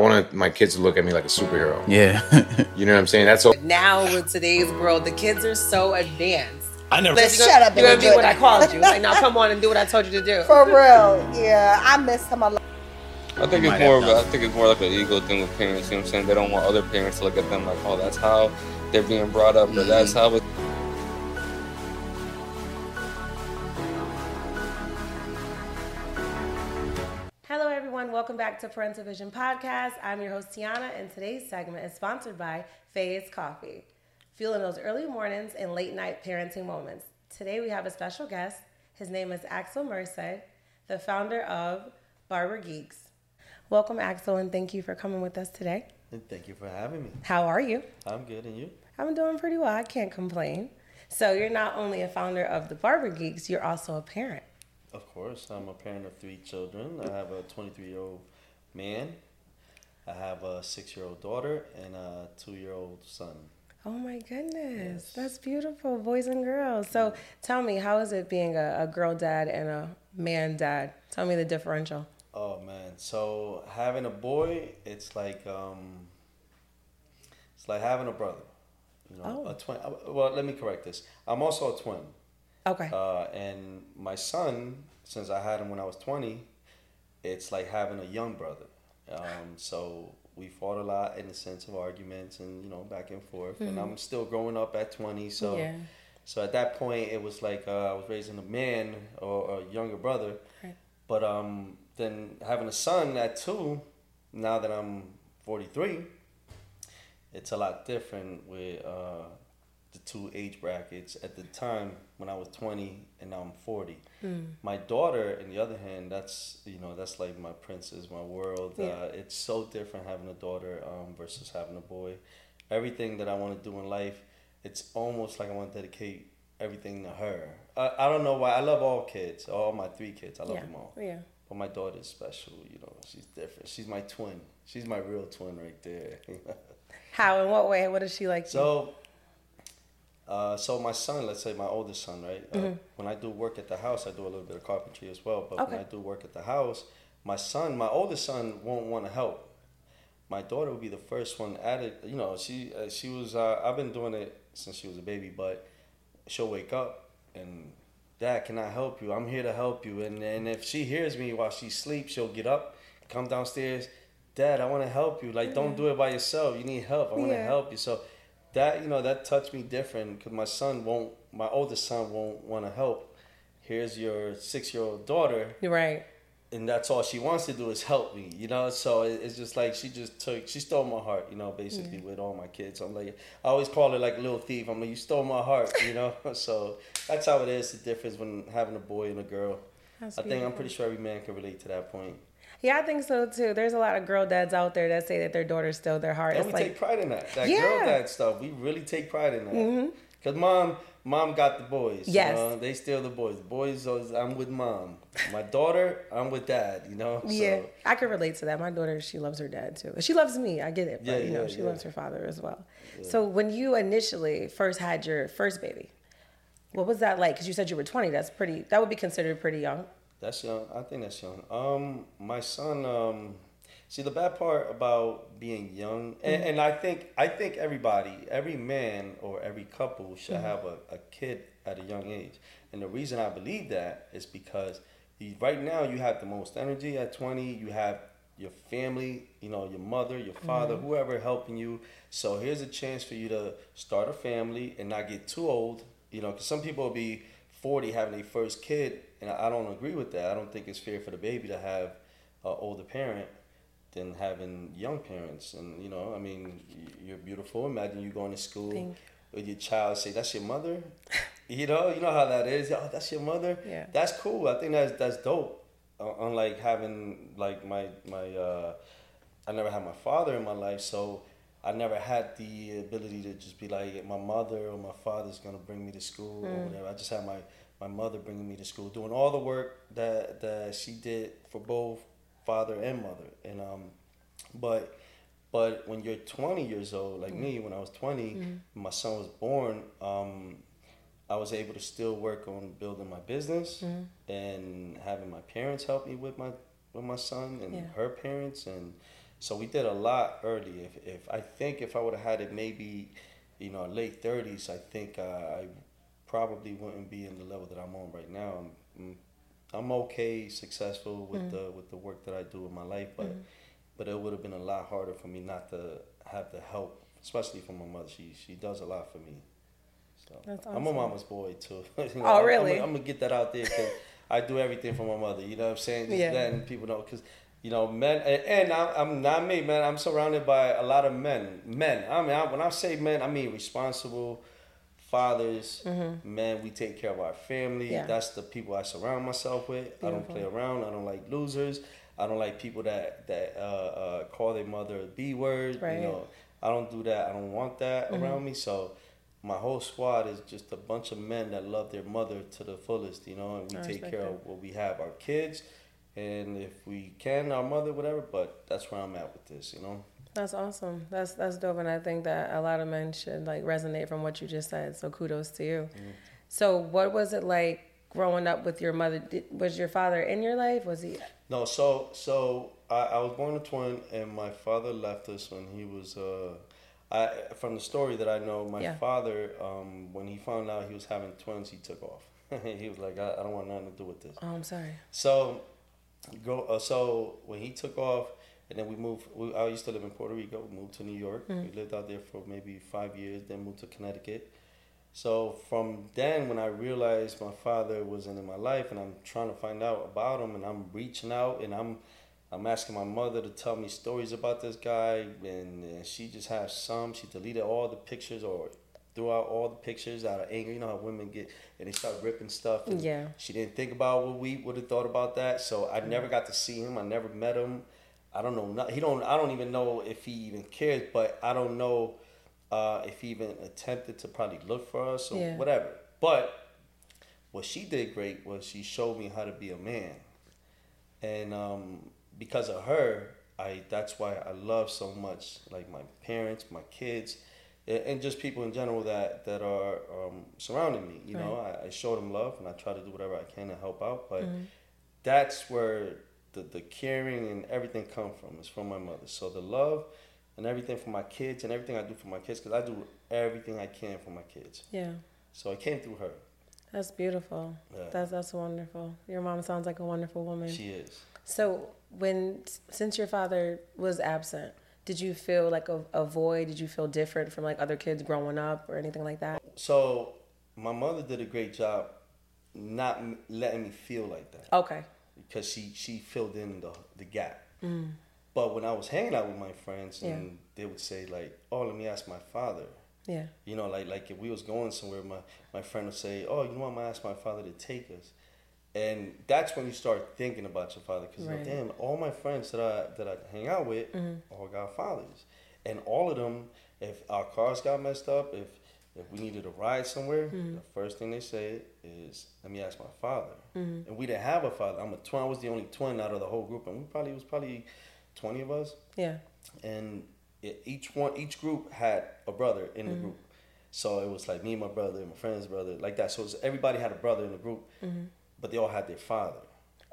I want my kids to look at me like a superhero. Yeah. you know what I'm saying? That's all. Now with today's world, the kids are so advanced. I never. Let's Shut up You're and gonna do do what I it. called you. Like now, come on and do what I told you to do. For real, yeah. I miss him a lot. I think it's more. have Of, a- I think it's more like an ego thing with parents. You know what I'm saying? They don't want other parents to look at them like, oh, that's how they're being brought up, or that's how. It, everyone. Welcome back to Parental Vision Podcast. I'm your host, Tiana, and today's segment is sponsored by Faye's Coffee. Fueling those early mornings and late night parenting moments. Today, we have a special guest. His name is Axel Merced, the founder of Barber Geeks. Welcome, Axel, and thank you for coming with us today. And thank you for having me. How are you? I'm good, and you? I'm doing pretty well. I can't complain. So, you're not only a founder of the Barber Geeks, you're also a parent. Of course, I'm a parent of three children. I have a 23 year old man. I have a six year old daughter and a two year old son. Oh my goodness, Yes. that's beautiful, boys and girls. So tell me, how is it being a, a girl dad and a man dad? Tell me the differential. Oh man, so having a boy, it's like um, it's like having a brother. You know, Oh. a twin. uh, Well, let me correct this. I'm also a twin. Okay. Uh, and my son, since I had him when I was 20, it's like having a young brother. Um, so we fought a lot in the sense of arguments and, you know, back and forth. And I'm still growing up at 20. So, yeah. so at that point, it was like uh, I was raising a man or a younger brother. Right. But um, then having a son at two, now that I'm 43, it's a lot different with uh, the two age brackets. At the time when I was 20 and now I'm 40. My daughter, on the other hand, that's you know that's like my princess, my world. Yeah. Uh, it's so different having a daughter um, versus having a boy. Everything that I want to do in life, it's almost like I want to dedicate everything to her. I, I don't know why. I love all kids, all my three kids. I love yeah. them all. Yeah. But my daughter's special, you know. She's different. She's my twin. She's my real twin right there. How? In what way? What does she like? you? So, uh, so my son, let's say my oldest son, right? Uh, when I do work at the house, I do a little bit of carpentry as well. But when I do work at the house, my son, my oldest son, won't want to help. My daughter will be the first one at it. You know, she uh, she was. Uh, I've been doing it since she was a baby, but she'll wake up and dad can i help you i'm here to help you and, and if she hears me while she sleeps she'll get up come downstairs dad i want to help you like don't do it by yourself you need help i want to Yeah. help you so that you know that touched me different because my son won't my oldest son won't want to help here's your six year old daughter right. and that's all she wants to do is help me, you know. So it's just like she just took, she stole my heart, you know. Basically, with all my kids, I'm like, I always call her like a little thief. I'm like, you stole my heart, you know. so that's how it is. The difference when having a boy and a girl. That's I think I'm pretty sure every man can relate to that point. Yeah, I think so too. There's a lot of girl dads out there that say that their daughters stole their heart. And It's we take like, pride in that. That Yeah. Mm-hmm. girl dad stuff. We really take pride in that. Cause mom, mom got the boys. you Yes. know? they steal the boys. The boys, always- I'm with mom. My daughter, I'm with dad. You know. yeah, I can relate to that. My daughter, she loves her dad too. She loves me. I get it, but Yeah, you know, yeah, she yeah. loves her father as well. So when you initially first had your first baby, what was that like? Because you said you were 20. That's pretty. That would be considered pretty young. That's young. I think that's young. Um, my son. Um, see the bad part about being young, and, and I think I think everybody, every man or every couple should have a, a kid at a young age. And the reason I believe that is because you, right now you have the most energy at twenty. You have your family, you know, your mother, your father, whoever helping you. So here's a chance for you to start a family and not get too old. You know, because some people will be 40 having their first kid, and I don't agree with that. I don't think it's fair for the baby to have an older parent than having young parents. And, you know, I mean, you're beautiful. Imagine you going to school Thank with your child, say, that's your mother. you know, you know how that is. Oh, that's your mother. Yeah. That's cool. I think that's that's dope. Uh, unlike having like my my uh, I never had my father in my life, so I never had the ability to just be like my mother or my father's gonna bring me to school or whatever. I just had my my mother bringing me to school, doing all the work that that she did for both father and mother, and um, but but when you're 20 years old, like me, when I was 20, my son was born. Um, I was able to still work on building my business and having my parents help me with my with my son and Yeah. her parents and So we did a lot early. If if I think if I would have had it maybe, you know, late thirties, I think uh, I probably wouldn't be in the level that I'm on right now. I'm I'm, I'm okay, successful with the with the work that I do in my life, but but it would have been a lot harder for me not to have the help, especially from my mother. She she does a lot for me. So That's I'm a mama's boy too. You Oh, I'm- really? I'm, gonna get that out there because I do everything for my mother. You know what I'm saying? Just Yeah. letting people know because you know men and, I'm, not me, man. I'm surrounded by a lot of men. Men. I mean, I, when I say men, I mean responsible fathers. Men, we take care of our family. Mm-hmm. Yeah. That's the people I surround myself with. I don't play around. I don't like losers. I don't like people that that uh, uh, call their mother a b word. Right. You know, I don't do that. I don't want that Mm-hmm. around me. So my whole squad is just a bunch of men that love their mother to the fullest, you know, and we I take care that. of what we have, our kids, and if we can, our mother, whatever. But that's where I'm at with this, you know. That's awesome. That's that's dope, and I think that a lot of men should like resonate from what you just said. So kudos to you. Mm-hmm. So what was it like growing up with your mother? Did, was your father in your life? Was he? No, so so I, I was born a twin, and my father left us when he was. Uh, I from the story that I know, my Yeah. father, um, when he found out he was having twins, he took off. he was like, I, I don't want nothing to do with this. Oh, I'm sorry. So, go. Uh, so when he took off, and then we moved. We, I used to live in Puerto Rico. We moved to New York. We lived out there for maybe five years. Then moved to Connecticut. So from then, when I realized my father wasn't in my life, and I'm trying to find out about him, and I'm reaching out, and I'm I'm asking my mother to tell me stories about this guy, and, and she just has some. She deleted all the pictures or threw out all the pictures out of anger. You know how women get and they start ripping stuff. and Yeah. She didn't think about what we would have thought about that. So I never got to see him. I never met him. I don't know. Not, he don't. I don't even know if he even cares. But I don't know uh, if he even attempted to probably look for us or Yeah. whatever. But what she did great was she showed me how to be a man, and um, because of her, I that's why I love so much like my parents, my kids, and just people in general that that are um, surrounding me. You know, I, I show them love and I try to do whatever I can to help out. But that's where the the caring and everything come from. It's from my mother. So the love and everything for my kids and everything I do for my kids because I do everything I can for my kids. Yeah. So it came through her. That's beautiful. Yeah. That's that's wonderful. Your mom sounds like a wonderful woman. She is. So when since your father was absent, did you feel like a, a void? Did you feel different from like other kids growing up or anything like that? So my mother did a great job not letting me feel like that Okay. because she she filled in the the gap. Mm. But when I was hanging out with my friends and Yeah. they would say like, "Oh, let me ask my father." Yeah. You know, like like if we was going somewhere, my my friend would say, "Oh, you know, I'm gonna ask my father to take us," and that's when you start thinking about your father because Right. like, damn, all my friends that I that I hang out with mm-hmm. all got fathers, and all of them, if our cars got messed up, if if we needed to ride somewhere, mm-hmm. the first thing they say is, "Let me ask my father," mm-hmm. and we didn't have a father. I'm a twin. I was the only twin out of the whole group, and we probably it was probably twenty of us. Yeah. and it, each one each group had a brother in the group. So it was like me and my brother and my friend's brother like that. So everybody had a brother in the group but they all had their father.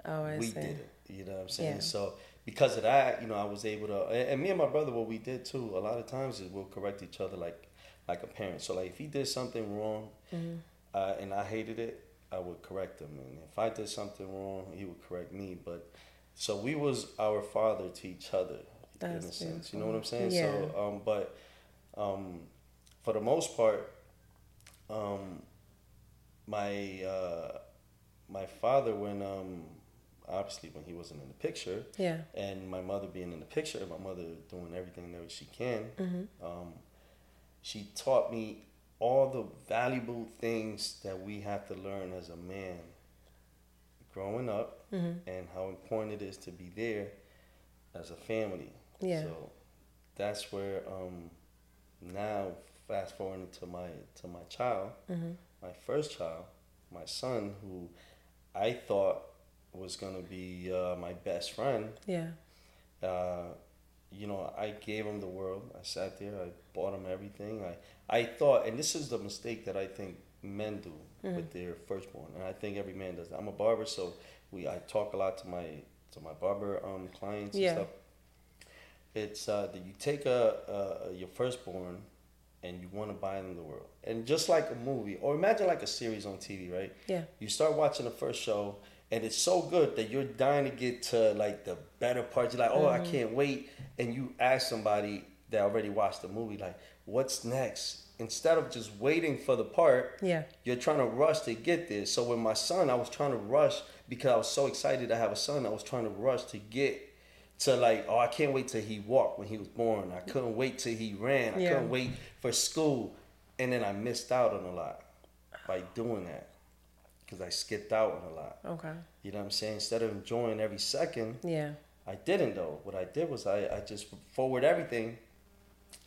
Oh, I we see. did it you know what i'm saying? Yeah. so because of that you know i was able to and, and me and my brother what we did too a lot of times is we'll correct each other like like a parent. So like if he did something wrong uh, and i hated it i would correct him. And if i did something wrong he would correct me. But so we was our father to each other in a That's sense you know what i'm saying? Yeah. so um but um for the most part um my uh my father when um obviously when he wasn't in the picture. Yeah. and my mother being in the picture my mother doing everything that she can um, she taught me all the valuable things that we have to learn as a man growing up and how important it is to be there as a family. Yeah. so that's where um, now fast forwarding to my to my child my first child my son who i thought was going to be uh, my best friend Yeah. uh, you know, I gave him the world. I sat there. I bought him everything. I, I thought, and this is the mistake that I think men do with their firstborn, and I think every man does. That. I'm a barber, so we I talk a lot to my to my barber um, clients Yeah. and stuff. it's uh, that you take a, a your firstborn and you want to buy them the world, and just like a movie, or imagine like a series on TV, right? Yeah. You start watching the first show, and it's so good that you're dying to get to like the better parts. You're like, oh, Mm-hmm. I can't wait, and you ask somebody that already watched the movie, like, what's next? Instead of just waiting for the part, Yeah. you're trying to rush to get this. So with my son, I was trying to rush because I was so excited to have a son. I was trying to rush to get to like, oh, I can't wait till he walked when he was born. I couldn't wait till he ran. I Yeah. couldn't wait for school, and then I missed out on a lot by doing that because I skipped out on a lot. Okay. You know what I'm saying? Instead of enjoying every second, Yeah. I didn't though. What I did was I, I just forward everything,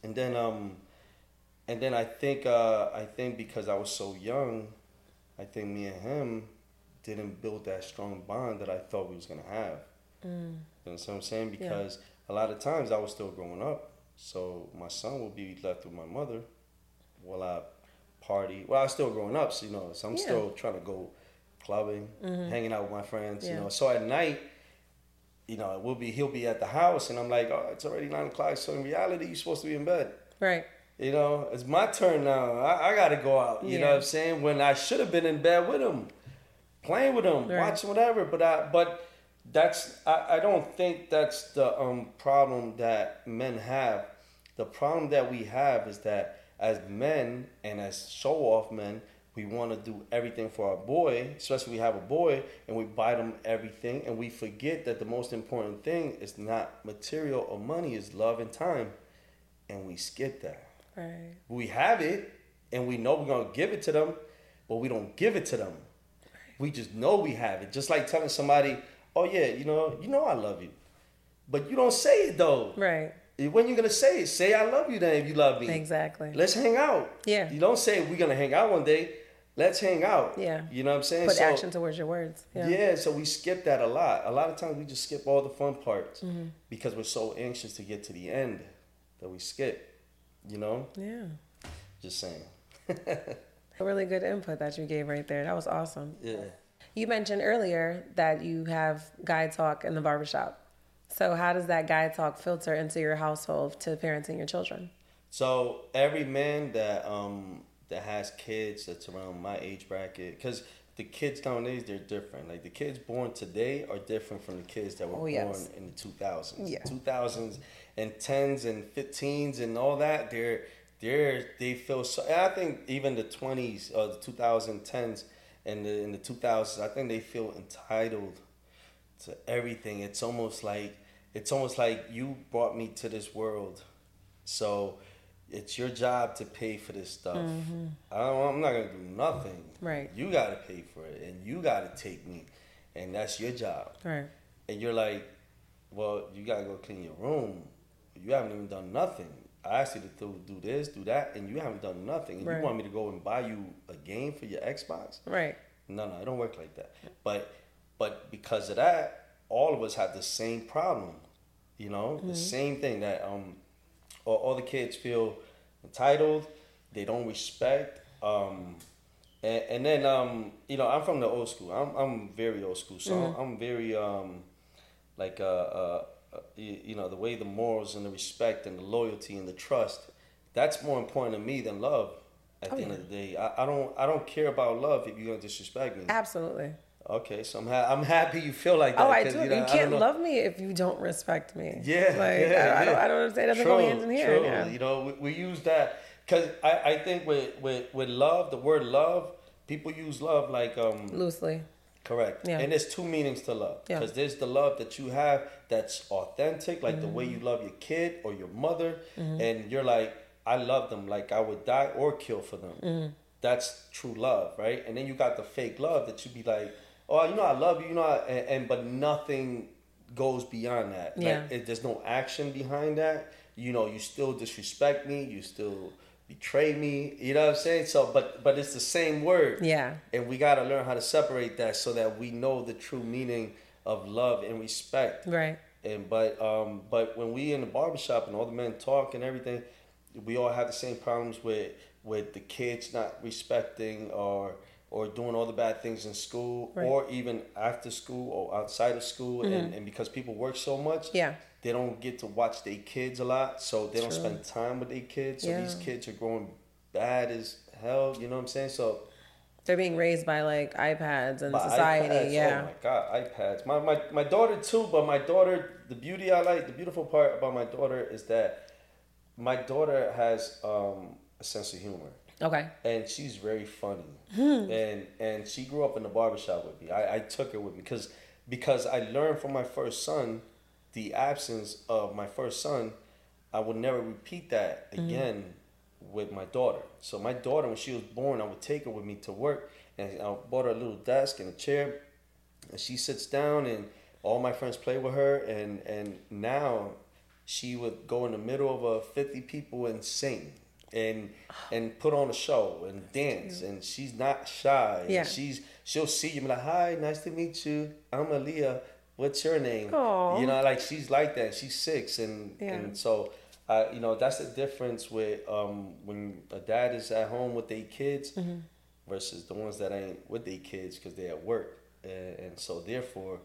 and then um, and then I think uh, I think because I was so young, I think me and him didn't build that strong bond that I thought we was gonna have. Mm. You know what I'm saying? Because a lot of times I was still growing up, so my son will be left with my mother while I party. Well, I was still growing up, so you know, so I'm Yeah. still trying to go clubbing, mm-hmm. hanging out with my friends. Yeah. You know, so at night you know, we'll be he'll be at the house, and I'm like, oh, it's already nine o'clock. So in reality, you're supposed to be in bed. Right. You know, it's my turn now. I, I got to go out. You know what I'm saying? When I should have been in bed with him, playing with him, Right. watching whatever. But I, but that's I, I don't think that's the um problem that men have. The problem that we have is that as men and as show off men, we want to do everything for our boy, especially we have a boy, and we buy them everything, and we forget that the most important thing is not material or money, is love and time, and we skip that Right. we have it and we know we're gonna give it to them, but we don't give it to them. Right. We just know we have it. Just like telling somebody, "Oh yeah, you know, you know I love you," but you don't say it though. Right. When you gonna say it? Say I love you then if you love me. Exactly. Let's hang out. Yeah. You don't say we're gonna hang out one day. Let's hang out. Yeah. You know what I'm saying? Put So- action towards your words. Yeah. yeah, so we skip that a lot. A lot of times we just skip all the fun parts Mm-hmm. because we're so anxious to get to the end that we skip. You know? Yeah. Just saying. Really good input that you gave right there. That was awesome. Yeah. You mentioned earlier that you have guy talk in the barbershop. So how does that guy talk filter into your household to parenting your children? So every man that um that has kids that's around my age bracket, because the kids nowadays they're different. Like the kids born today are different from the kids that were Oh, born in the two thousands. Yeah. Two thousands and tens and fifteens and all that. They're they're they feel so. I think even the twenties or the two thousand tens and the in the two thousands, I think they feel entitled to everything. It's almost like it's almost like you brought me to this world, so it's your job to pay for this stuff. Mm-hmm. I don't, I'm not gonna do nothing. Right. You gotta pay for it, and you gotta take me, and that's your job. Right. And you're like, well, you gotta go clean your room. You haven't even done nothing. I asked you to do, do this, do that, and you haven't done nothing. And Right. you want me to go and buy you a game for your Xbox? Right. No, no, it don't work like that. But but because of that, all of us have the same problem. You know, the same thing that um all, all the kids feel entitled, they don't respect. Um and, and then um, you know, I'm from the old school. I'm I'm very old school. So I'm, I'm very um like uh, uh uh, you, you know the way the morals and the respect and the loyalty and the trust that's more important to me than love at Oh, the end yeah. of the day I, I don't i don't care about love if you're gonna disrespect me Absolutely. okay so i'm, ha- I'm happy you feel like that Oh, I do. know, You can't love me if you don't respect me. yeah, Like, yeah, I, I, don't, yeah. I don't understand. It doesn't True, go hand in hand. true. Yeah. You know, we, we use that because I, I think with, with with love, the word love, people use love like um Loosely. Correct. Yeah. And there's two meanings to love. Yeah. Because there's the love that you have that's authentic, like the way Mm-hmm. you love your kid or your mother, and you're like, I love them, like I would die or kill for them. Mm-hmm. That's true love, right? And then you got the fake love that you be like, oh, you know, I love you, you know, and, and but nothing goes beyond that. Yeah. Like, it, there's no action behind that. You know, you still disrespect me, you still betray me. You know what I'm saying? So, but but it's the same word Yeah. and we got to learn how to separate that so that we know the true meaning of love and respect Right. and but um but when we in the barbershop and all the men talk and everything we all have the same problems with with the kids not respecting or or doing all the bad things in school Right. or even after school or outside of school and, and because people work so much Yeah. They don't get to watch their kids a lot, so they don't spend time with their kids. So these kids are growing bad as hell. You know what I'm saying? So They're being raised by like iPads and society. iPads, yeah. Oh my god, iPads. My, my my daughter too, but my daughter, the beauty I like, the beautiful part about my daughter is that my daughter has um, a sense of humor. Okay. and she's very funny Hmm. and and she grew up in the barbershop with me I, I took her with me because because i learned from my first son the absence of my first son i would never repeat that Mm-hmm. again with my daughter so my daughter when she was born i would take her with me to work and i bought her a little desk and a chair and she sits down and all my friends play with her and and now she would go in the middle of a 50 people and sing and and put on a show and dance and she's not shy Yeah. and she's she'll see you and be like hi nice to meet you i'm Aaliyah what's your name Aw. you know like she's like that she's six and Yeah. and so uh, you know that's the difference with um when a dad is at home with their kids Mm-hmm. versus the ones that ain't with their kids because they're at work and, and so therefore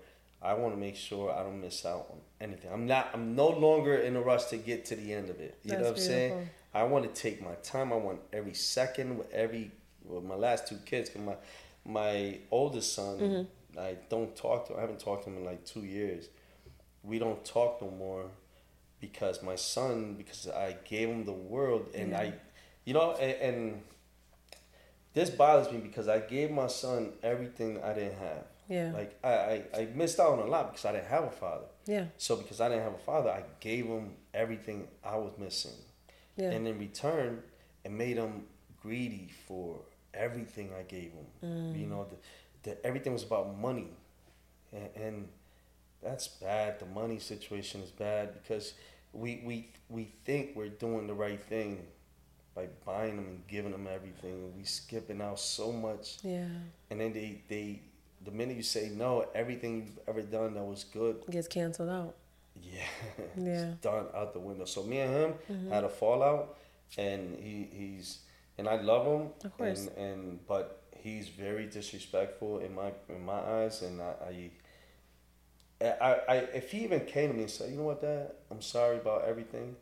i want to make sure i don't miss out on anything i'm not i'm no longer in a rush to get to the end of it you know That's what i'm saying beautiful. i want to take my time i want every second with every with my last two kids 'cause my my oldest son Mm-hmm. I don't talk to him. i haven't talked to him in like two years we don't talk no more because my son because i gave him the world and Yeah. i you know and, and this bothers me because i gave my son everything i didn't have Yeah. like I, I i missed out on a lot because i didn't have a father Yeah. so because i didn't have a father i gave him everything i was missing Yeah. and in return it made him greedy for everything i gave him Mm. you know the, the everything was about money and, and that's bad the money situation is bad because we we we think we're doing the right thing by buying them and giving them everything and we skipping out so much Yeah. and then they they the minute you say no everything you've ever done that was good Gets canceled out. yeah, Yeah. Mm-hmm. it's done out the window. So me and him had a fallout, and he he's and I love him, Of course. and and but he's very disrespectful in my in my eyes, and I. I I, I, if he even came to me and said, you know what, Dad, I'm sorry about everything.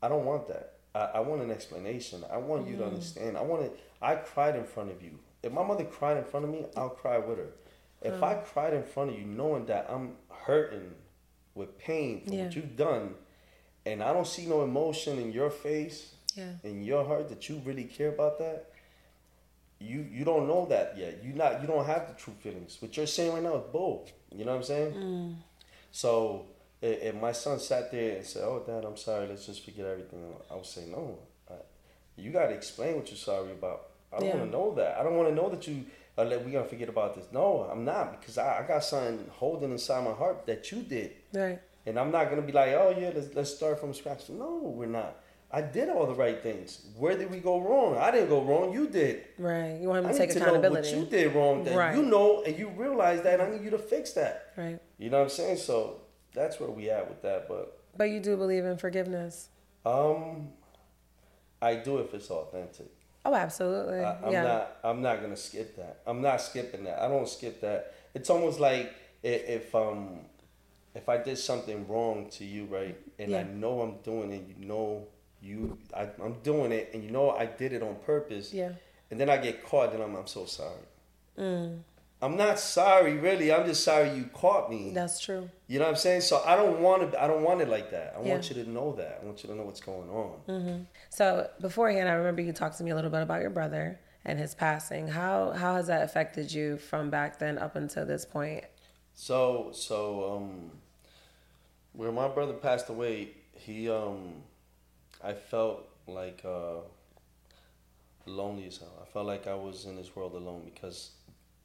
I don't want that. I, I want an explanation. I want Mm. you to understand. I want to. I cried in front of you. If my mother cried in front of me, I'll cry with her. If I cried in front of you, knowing that I'm hurting with pain for Yeah. what you've done, and I don't see no emotion in your face, Yeah. in your heart that you really care about that, you you don't know that yet. You not you don't have the true feelings. What you're saying right now is bull. You know what I'm saying? Mm. So if, my son sat there and said, "Oh, Dad, I'm sorry. Let's just forget everything," I would say, "No. I, you got to explain what you're sorry about. I don't Yeah. want to know that. I don't want to know that you are like we gonna forget about this. No, I'm not because I, I got something holding inside my heart that you did." Right. And I'm not gonna be like, oh yeah, let's let's start from scratch. No, we're not. I did all the right things. Where did we go wrong? I didn't go wrong. You did. Right. You want him I to need take to know what you did wrong. That Right. you know and you realize that. I need you to fix that. Right. You know what I'm saying? So that's where we at with that. But But you do believe in forgiveness. um, I do if it's authentic. Oh, absolutely. I, I'm yeah. not. I'm not gonna skip that. I'm not skipping that. I don't skip that. It's almost like if, if um if I did something wrong to you, right, and I know I'm doing it, you know you I, I'm doing it, and you know I did it on purpose, Yeah. and then I get caught, then I'm I'm so sorry. Mm. I'm not sorry, really. I'm just sorry you caught me. That's true. You know what I'm saying? So I don't want to. I don't want it like that. I want Yeah. Mm. you to know that. I want you to know what's going on. Mm-hmm. So beforehand, I remember you talked to me a little bit about your brother and his passing. How how has that affected you from back then up until this point? So so um when my brother passed away, he um I felt like uh lonely as hell. I felt like I was in this world alone because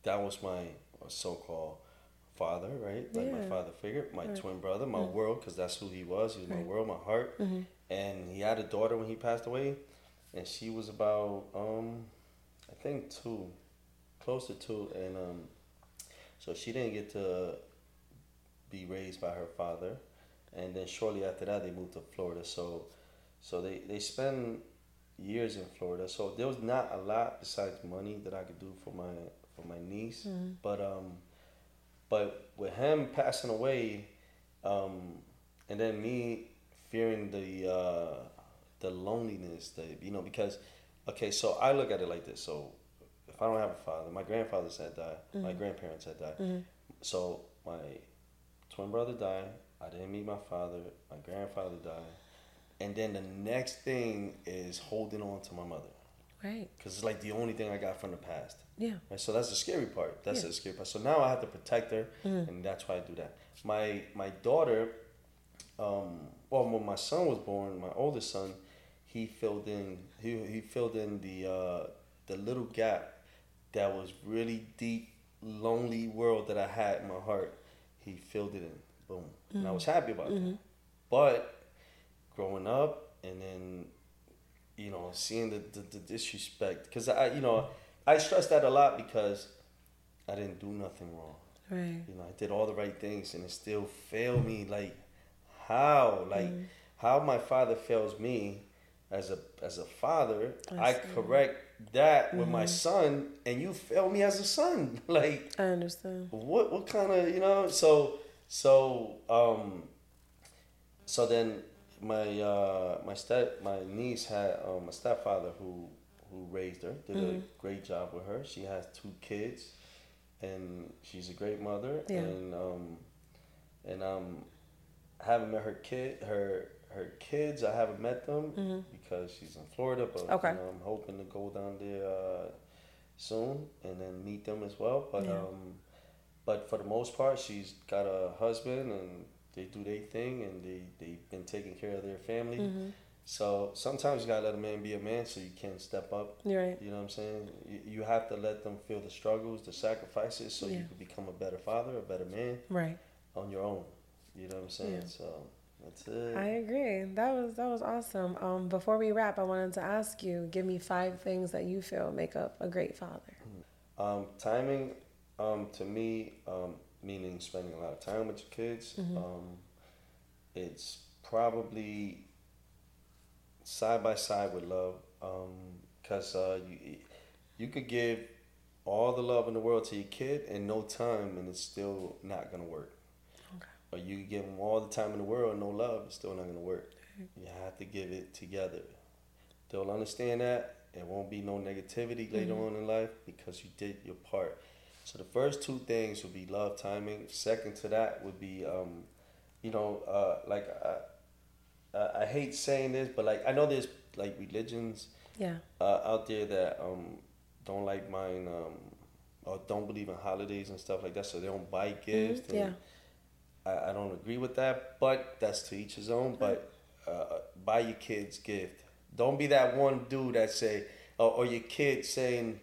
that was my so called father, right? Like my father figure, my twin brother, my world, because that's who he was. He was my world, my heart. And he had a daughter when he passed away, and she was about um I think two, close to two, and um so she didn't get to be raised by her father, and then shortly after that they moved to Florida. So, so they they spend years in Florida. So there was not a lot besides money that I could do for my for my niece. But um, but with him passing away, um, and then me fearing the uh, the loneliness, the you know, because okay, so I look at it like this. So if I don't have a father, my grandfathers had died, my grandparents had died. So my twin brother died. I didn't meet my father. My grandfather died, and then the next thing is holding on to my mother Right. because it's like the only thing I got from the past. Yeah. Right, so that's the scary part. That's Yeah. the scary part. So now I have to protect her, and that's why I do that. My my daughter, um, well, when my son was born, my oldest son, he filled in he he filled in the uh, the little gap that was really deep, lonely world that I had in my heart. He filled it in, boom, and I was happy about that. But growing up and then you know seeing the, the, the disrespect. Because i you know i stress that a lot because i didn't do nothing wrong. Right. you know i did all the right things and it still failed me. Like how? Like how my father fails me as a as a father i, see. correct that with my son and you fail me as a son. Like I understand. what what kind of you know? So so um so then my uh my step my niece had um a stepfather who who raised her did a great job with her she has two kids and she's a great mother Yeah. and um and um haven't met her kid her her kids i haven't met them because she's in florida but Mm-hmm. Okay. you know, i'm hoping to go down there uh soon and then meet them as well but Yeah. um but for the most part she's got a husband and they do their thing and they they've been taking care of their family Mm-hmm. so sometimes you gotta let a man be a man so you can step up You're right. you know what i'm saying you, you have to let them feel the struggles the sacrifices so Yeah. you can become a better father a better man Right. on your own you know what i'm saying Yeah. so that's it I agree. That was that was awesome. Um, before we wrap, I wanted to ask you, give me five things that you feel make up a great father. Um, timing, um, to me, um, meaning spending a lot of time with your kids. Um, it's probably side by side with love, because uh, you you could give all the love in the world to your kid in no time, and it's still not gonna work. Okay. Or you could give them all the time in the world, and no love, it's still not gonna work. You have to give it together. They'll understand that. It won't be no negativity later on in life because you did your part. So the first two things would be love, timing. Second to that would be, um, you know, uh, like I, I, I hate saying this, but like I know there's like religions Yeah. uh, out there that um, don't like mine um, or don't believe in holidays and stuff like that, so they don't buy gifts. Mhm, yeah. I, I don't agree with that, but that's to each his own. But uh, buy your kids gift. Don't be that one dude that say, or, or your kid saying,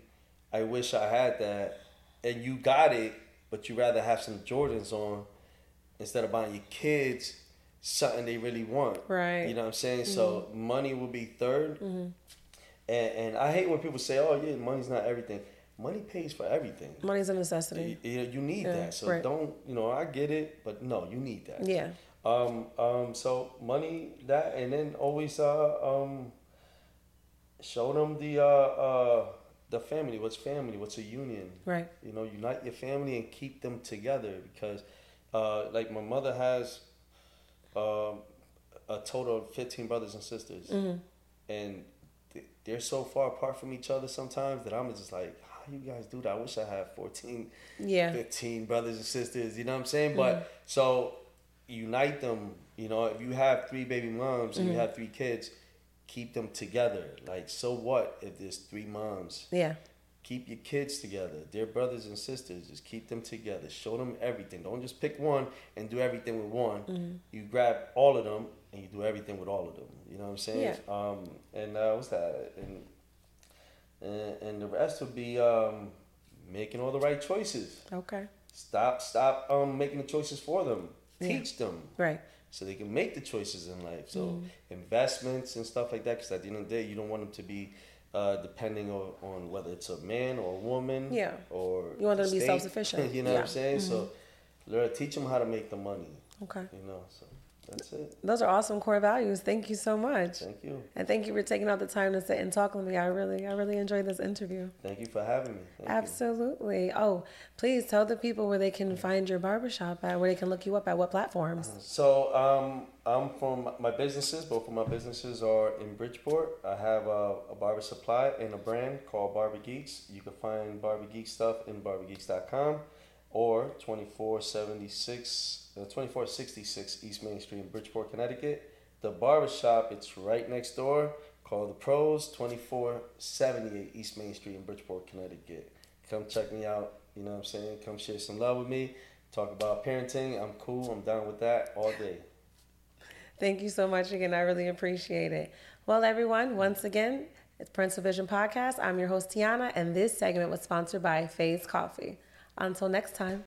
"I wish I had that," and you got it, but you rather have some Jordans on instead of buying your kids something they really want. Right. You know what I'm saying? So money will be 3rd and and I hate when people say, "Oh yeah, money's not everything." Money pays for everything. Money's a necessity. You, you need Yeah, that. So right. don't you know? I get it, but no, you need that. Yeah. Um. Um. So money that, and then always uh um. Show them the uh uh the family. What's family? What's a union? Right. You know, unite your family and keep them together because, uh, like my mother has, um, a total of fifteen brothers and sisters, Mm-hmm. and th- they're so far apart from each other sometimes that I'm just like, how you guys do that? I wish I had 14, Yeah. 15 brothers and sisters. You know what I'm saying? But so unite them. You know, if you have three baby moms and you have three kids, keep them together. Like, so what if there's three moms? Yeah. keep your kids together. They're brothers and sisters. Just keep them together. Show them everything. Don't just pick one and do everything with one. You grab all of them and you do everything with all of them. You know what I'm saying? Um, and uh, what's that? And, and and the rest would be um, making all the right choices. Okay. Stop stop um, making the choices for them. Yeah. Teach them Right. So they can make the choices in life. So investments and stuff like that. Because at the end of the day, you don't want them to be uh, depending on, on whether it's a man or a woman. Yeah. Or You want them to be self-sufficient. you know what I'm saying? So learn, teach them how to make the money. Okay. You know. So That's it. Those are awesome core values. Thank you so much. Thank you. And thank you for taking out the time to sit and talk with me. I really, I really enjoyed this interview. Thank you for having me. Thank you. Absolutely. Oh, please tell the people where they can find your barbershop at, where they can look you up at, what platforms. So um, I'm from my businesses. Both of my businesses are in Bridgeport. I have a, a barber supply and a brand called Barber Geeks. You can find Barber Geek stuff in barbergeeks.com or 2476, uh, 2466 East Main Street in Bridgeport, Connecticut. The barbershop, it's right next door, Call The Pros, 2478 East Main Street in Bridgeport, Connecticut. Come check me out. You know what I'm saying? Come share some love with me. Talk about parenting. I'm cool. I'm down with that all day. Thank you so much again. I really appreciate it. Well, everyone, once again, it's Parental Vision Podcast. I'm your host, Tiana, and this segment was sponsored by Faye's Coffee. Until next time.